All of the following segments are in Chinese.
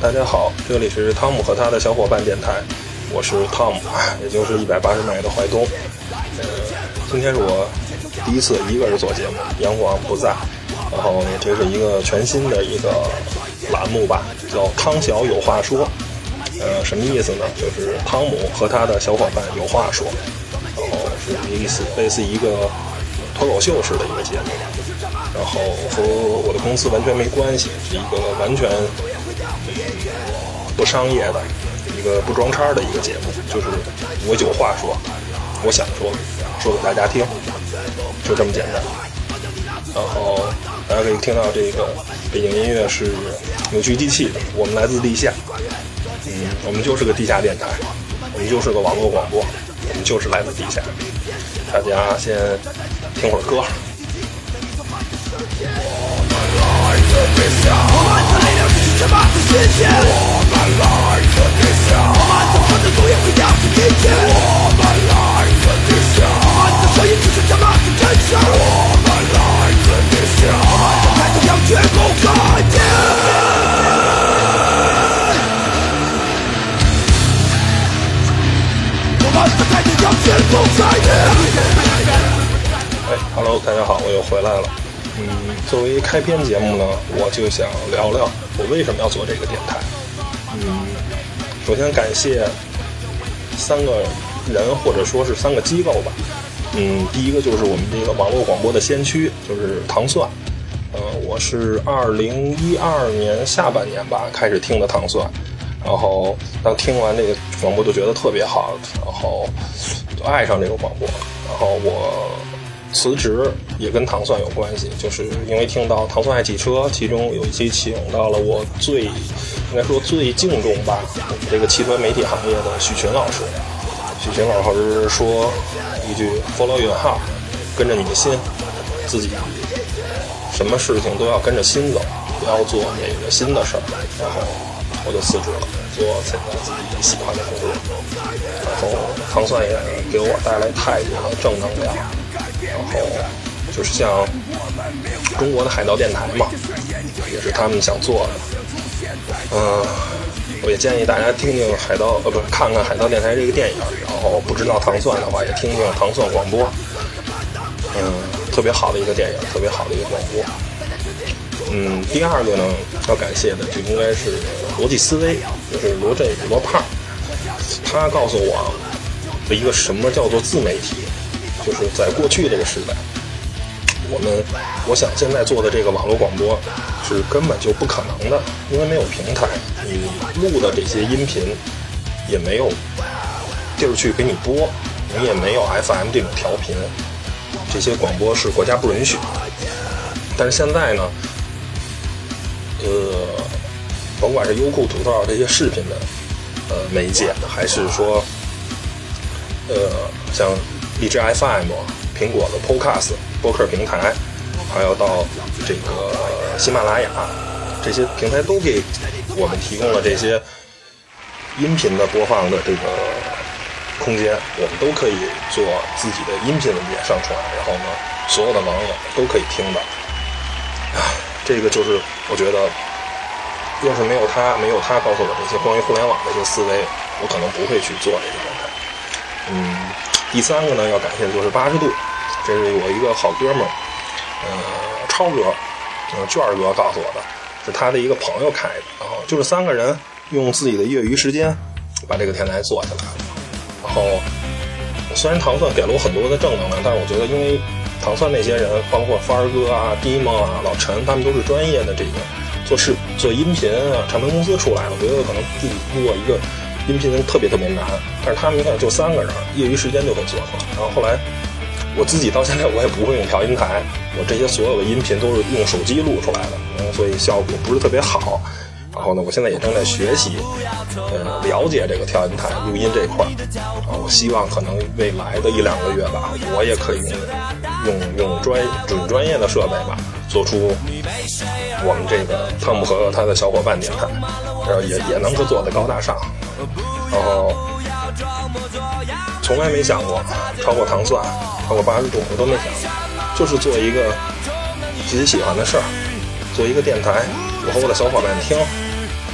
大家好，这里是汤姆和他的小伙伴电台，我是汤姆，也就是一百八十迈的怀东。呃，今天是我第一次一个人做节目，杨广不在，然后这是一个全新的一个栏目吧，叫汤小有话说。呃，什么意思呢？就是汤姆和他的小伙伴有话说，然后是类似类似一个脱口秀式的一个节目，然后和我的公司完全没关系，是一个完全。不商业的一个不装叉的一个节目，就是我有话说，我想说，说给大家听，就这么简单。然后大家可以听到这个背景音乐是扭曲机器，我们来自地下，嗯，我们就是个地下电台，我们就是个网络广播，我们就是来自地下。大家先听会儿歌。我们来自地下，我们的奋斗也会扬起一切。我们来自地下，我们的声音就是这么的真实。我们来自地下，我们的态度要绝不改变。我们的态度要绝不改变。哎，Hello，大家好，我又回来了。嗯，作为开篇节目呢，我就想聊聊我为什么要做这个电台。嗯，首先感谢三个人或者说是三个机构吧。嗯，第一个就是我们这个网络广播的先驱，就是糖蒜。呃，我是二零一二年下半年吧开始听的糖蒜，然后当听完这个广播就觉得特别好，然后就爱上这个广播，然后我。辞职也跟糖蒜有关系，就是因为听到糖蒜爱汽车，其中有一期请到了我最应该说最敬重吧，我们这个汽车媒体行业的许群老师。许群老师说一句 “Follow your heart”，跟着你的心，自己什么事情都要跟着心走，不要做那个新的事儿。然后我就辞职了，做现在自己喜欢的工作。然后糖蒜也给我带来太多的正能量。然后就是像中国的海盗电台嘛，也是他们想做的。嗯，我也建议大家听听海盗，呃，不是看看海盗电台这个电影。然后不知道糖蒜的话，也听听糖蒜广播。嗯，特别好的一个电影，特别好的一个广播。嗯，第二个呢，要感谢的就应该是逻辑思维，就是罗振宇罗胖，他告诉我的一个什么叫做自媒体。就是在过去这个时代，我们我想现在做的这个网络广播是根本就不可能的，因为没有平台，你录的这些音频也没有地儿去给你播，你也没有 FM 这种调频，这些广播是国家不允许。但是现在呢，呃，甭管是优酷、土豆这些视频的呃媒介，还是说呃像。荔枝 FM、苹果的 Podcast 播客平台，还有到这个喜马拉雅这些平台都给我们提供了这些音频的播放的这个空间，我们都可以做自己的音频文件上传，然后呢，所有的网友都可以听到。这个就是我觉得，要是没有他，没有他告诉我这些关于互联网的一些思维，我可能不会去做这个电台。嗯。第三个呢，要感谢的就是八十度，这是我一个好哥们儿，呃，超哥，呃，卷儿哥告诉我的，是他的一个朋友开的，然后就是三个人用自己的业余时间把这个天台做起来了。然后虽然糖蒜给了我很多的正能量，但是我觉得，因为糖蒜那些人，包括帆儿哥啊、迪梦啊、老陈，他们都是专业的这个做视做音频啊，唱片公司出来的，我觉得可能自己做一个。音频特别特别难，但是他们一看就三个人，业余时间就可以做出来。然后后来我自己到现在我也不会用调音台，我这些所有的音频都是用手机录出来的，所以效果不是特别好。然后呢，我现在也正在学习，呃，了解这个调音台录音这块儿。啊，我希望可能未来的一两个月吧，我也可以用用用专准专业的设备吧，做出我们这个汤姆和他的小伙伴电台，然后也也能够做得高大上。然后从来没想过超过糖蒜，超过八十度，我都没想，就是做一个自己喜欢的事儿，做一个电台，我和我的小伙伴听，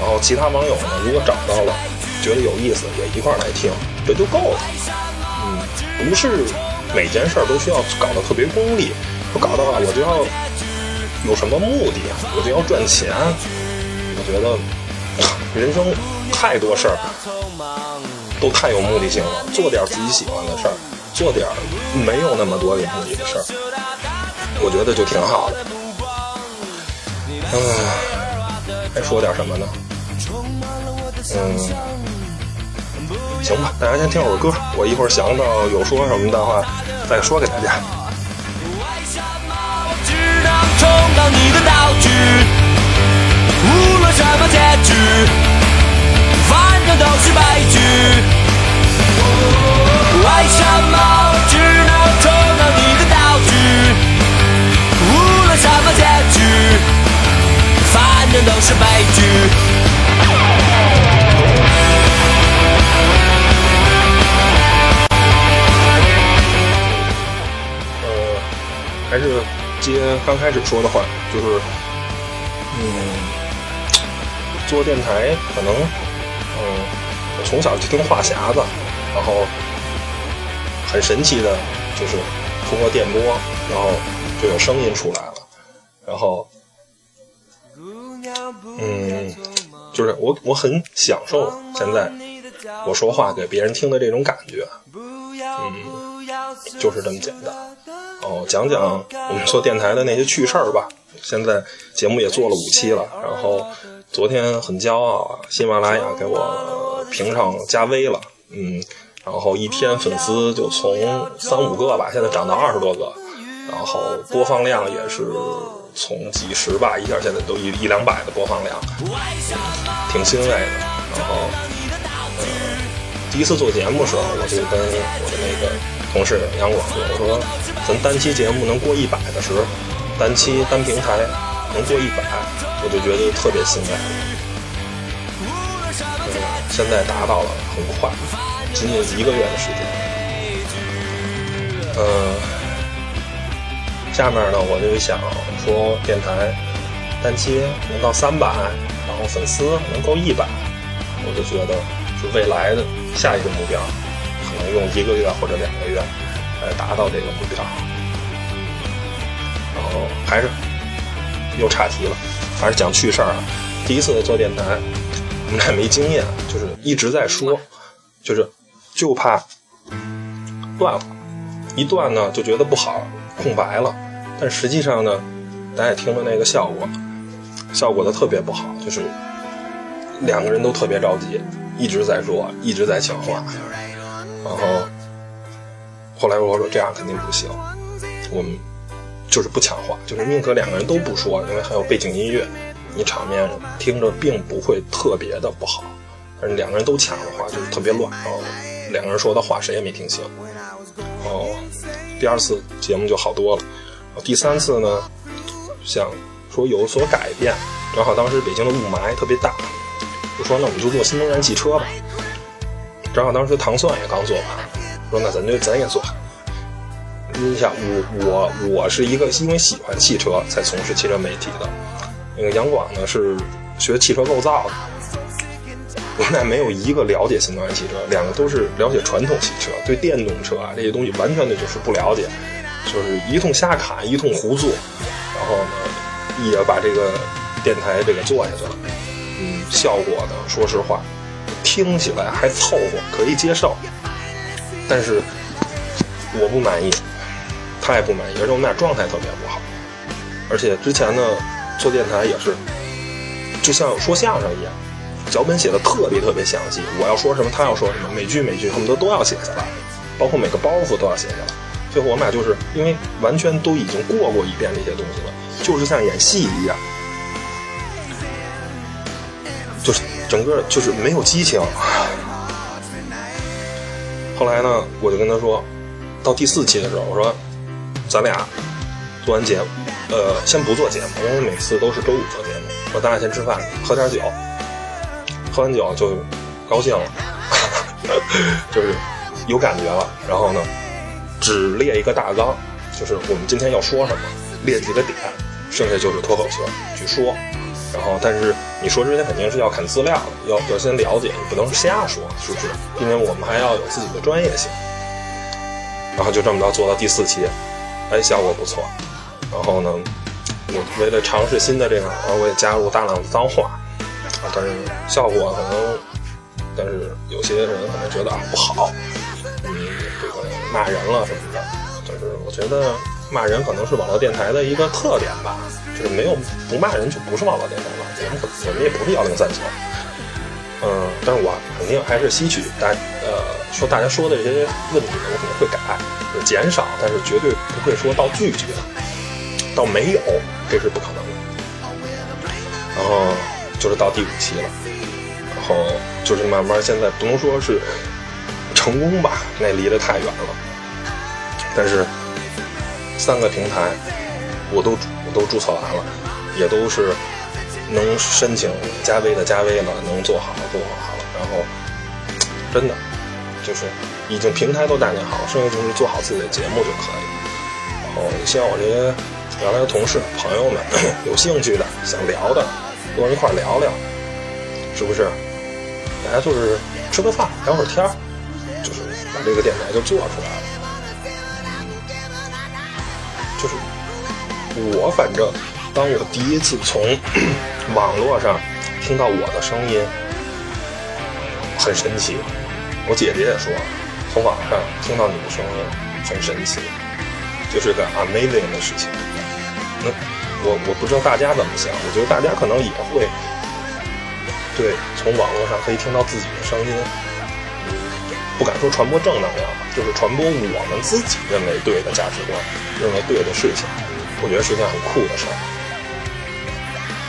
然后其他网友呢，如果找到了觉得有意思，也一块儿来听，这就够了。嗯，不是每件事儿都需要搞得特别功利，不搞的话，我就要有什么目的啊，我就要赚钱。我觉得人生太多事儿都太有目的性了，做点自己喜欢的事儿，做点没有那么多有目的的事儿，我觉得就挺好的。嗯，还说点什么呢？嗯，行吧，大家先听会儿歌，我一会儿想到有说什么的话再说给大家。无论什么是接刚开始说的话，就是，嗯，做电台可能，嗯，我从小就听话匣子，然后很神奇的，就是通过电波，然后就有声音出来了，然后，嗯，就是我我很享受现在我说话给别人听的这种感觉，嗯，就是这么简单。哦，讲讲我们做电台的那些趣事儿吧。现在节目也做了五期了，然后昨天很骄傲啊，喜马拉雅给我评上加微了，嗯，然后一天粉丝就从三五个吧，现在涨到二十多个，然后播放量也是从几十吧，一下现在都一一两百的播放量，挺欣慰的。然后，呃，第一次做节目的时候，我就跟我的那个。同事杨广说：“我说，咱单期节目能过一百的时候，单期单平台能过一百，我就觉得特别欣慰。嗯，现在达到了，很快，仅仅一个月的时间。嗯，下面呢，我就想说，电台单期能到三百，然后粉丝能够一百，我就觉得是未来的下一个目标。”用一个月或者两个月来达到这个目标，然后还是又岔题了，还是讲趣事儿啊。第一次做电台，我们俩没经验，就是一直在说，就是就怕断了，一断呢就觉得不好，空白了。但实际上呢，大家也听了那个效果，效果的特别不好，就是两个人都特别着急，一直在说，一直在抢话。然后，后来我说这样肯定不行，我们就是不抢话，就是宁可两个人都不说，因为还有背景音乐，你场面听着并不会特别的不好。但是两个人都抢的话，就是特别乱，然后两个人说的话谁也没听清。哦，第二次节目就好多了，第三次呢，想说有所改变，正好当时北京的雾霾特别大，就说那我们就做新能源汽车吧。正好当时糖蒜也刚做完，说那咱就咱也做。你想，我我我是一个因为喜欢汽车才从事汽车媒体的，那个杨广呢是学汽车构造的。我们俩没有一个了解新能源汽车，两个都是了解传统汽车，对电动车啊这些东西完全的就是不了解，就是一通瞎侃，一通胡做，然后呢也把这个电台这个做下去了。嗯，效果呢，说实话。听起来还凑合，可以接受，但是我不满意，他也不满意，而且我们俩状态特别不好。而且之前呢，做电台也是，就像说相声一样，脚本写的特别特别详细，我要说什么，他要说什么，每句每句恨不得都要写下来，包括每个包袱都要写下来。最后我们俩就是因为完全都已经过过一遍这些东西了，就是像演戏一样。就是整个就是没有激情。后来呢，我就跟他说，到第四期的时候，我说，咱俩做完节目，呃，先不做节目，因为每次都是周五做节目。说咱俩先吃饭，喝点酒，喝完酒就高兴了，就是有感觉了。然后呢，只列一个大纲，就是我们今天要说什么，列几个点，剩下就是脱口秀去说。然后，但是你说之前肯定是要看资料的，要要先了解，你不能瞎说，是不是？因为我们还要有自己的专业性。然后就这么着做到第四期，哎，效果不错。然后呢，我为了尝试新的这个，然后我也加入大量的脏话，啊，但是效果可能，但是有些人可能觉得啊不好，嗯，这个骂人了什么的。但是我觉得骂人可能是网络电台的一个特点吧，就是没有不骂人就不是网络电台了。节目我们也不是幺零三九，嗯，但是我肯定还是吸取大呃说大家说的这些问题，我肯定会改，就减少，但是绝对不会说到拒绝。到没有，这是不可能的。然后就是到第五期了，然后就是慢慢，现在不能说是成功吧，那离得太远了。但是三个平台我都我都注册完了，也都是能申请加微的加微了，能做好做好了。然后真的就是已经平台都搭建好了，剩下就是做好自己的节目就可以。然后希望我这些。原来的同事、朋友们 有兴趣的、想聊的，跟我一块聊聊，是不是？大家就是吃个饭、聊会儿天儿，就是把这个电台就做出来了。我反正，当我第一次从 网络上听到我的声音，很神奇。我姐姐也说，从网上听到你的声音很神奇，就是个 amazing 的事情。那我我不知道大家怎么想，我觉得大家可能也会对从网络上可以听到自己的声音，不敢说传播正能量吧，就是传播我们自己认为对的价值观，认为对的事情，我觉得是一件很酷的事儿。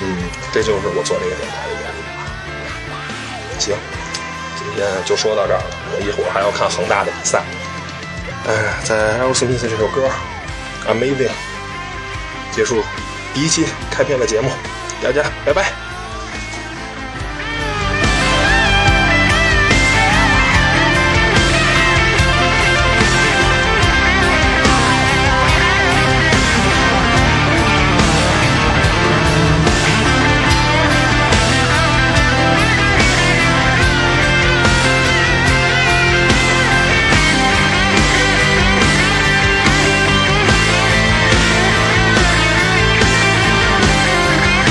嗯，这就是我做这个电台的原因。行，今天就说到这儿了，我一会儿还要看恒大的比赛。哎，在 L. Smith 这首歌，Amazing。结束第一期开篇的节目，大家拜拜。